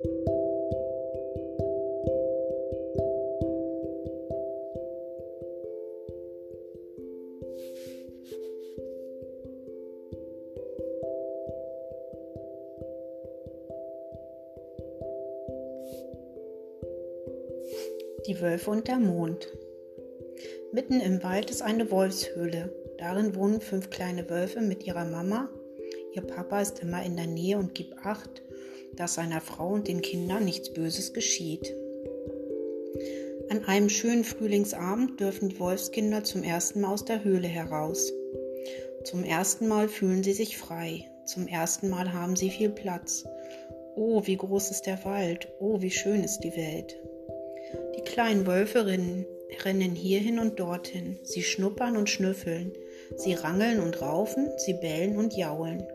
Die Wölfe und der Mond. Mitten im Wald ist eine Wolfshöhle. Darin wohnen fünf kleine Wölfe mit ihrer Mama. Ihr Papa ist immer in der Nähe und gibt Acht, dass seiner Frau und den Kindern nichts Böses geschieht. An einem schönen Frühlingsabend dürfen die Wolfskinder zum ersten Mal aus der Höhle heraus. Zum ersten Mal fühlen sie sich frei. Zum ersten Mal haben sie viel Platz. Oh, wie groß ist der Wald. Oh, wie schön ist die Welt. Die kleinen Wölfe rennen, rennen hierhin und dorthin. Sie schnuppern und schnüffeln. Sie rangeln und raufen, sie bellen und jaulen.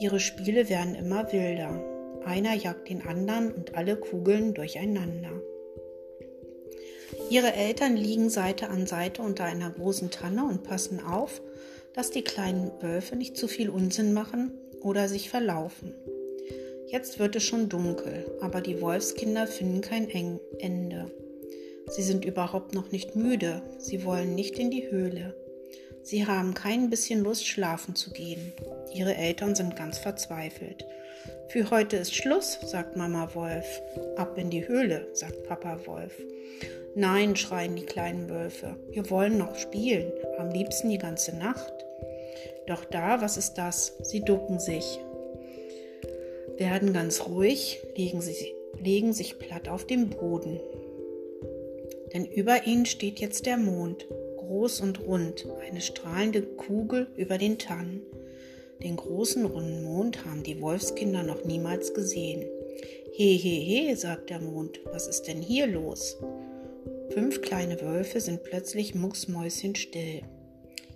Ihre Spiele werden immer wilder. Einer jagt den anderen und alle kugeln durcheinander. Ihre Eltern liegen Seite an Seite unter einer großen Tanne und passen auf, dass die kleinen Wölfe nicht zu viel Unsinn machen oder sich verlaufen. Jetzt wird es schon dunkel, aber die Wolfskinder finden kein Ende. Sie sind überhaupt noch nicht müde, sie wollen nicht in die Höhle. Sie haben kein bisschen Lust, schlafen zu gehen. Ihre Eltern sind ganz verzweifelt. Für heute ist Schluss, sagt Mama Wolf. Ab in die Höhle, sagt Papa Wolf. Nein, schreien die kleinen Wölfe. Wir wollen noch spielen, am liebsten die ganze Nacht. Doch da, was ist das? Sie ducken sich werden ganz ruhig, legen, sie, legen sich platt auf den Boden. Denn über ihnen steht jetzt der Mond, groß und rund, eine strahlende Kugel über den Tannen. Den großen runden Mond haben die Wolfskinder noch niemals gesehen. He, he, he, sagt der Mond, was ist denn hier los? Fünf kleine Wölfe sind plötzlich mucksmäuschenstill.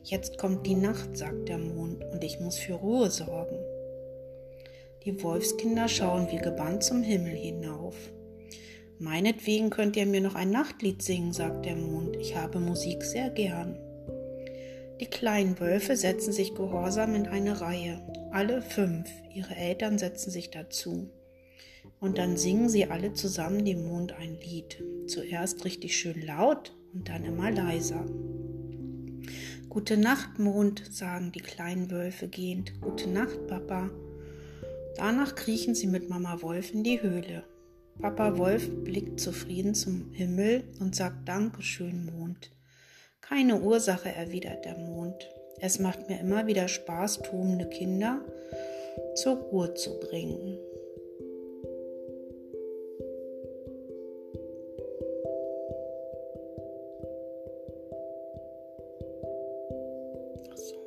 Jetzt kommt die Nacht, sagt der Mond, und ich muss für Ruhe sorgen. Die Wolfskinder schauen wie gebannt zum Himmel hinauf. Meinetwegen könnt ihr mir noch ein Nachtlied singen, sagt der Mond. Ich habe Musik sehr gern. Die kleinen Wölfe setzen sich gehorsam in eine Reihe. Alle fünf. Ihre Eltern setzen sich dazu. Und dann singen sie alle zusammen dem Mond ein Lied. Zuerst richtig schön laut und dann immer leiser. Gute Nacht, Mond, sagen die kleinen Wölfe gehend. Gute Nacht, Papa. Danach kriechen sie mit Mama Wolf in die Höhle. Papa Wolf blickt zufrieden zum Himmel und sagt Dankeschön, Mond. Keine Ursache, erwidert der Mond. Es macht mir immer wieder Spaß, tobende Kinder zur Ruhe zu bringen. So.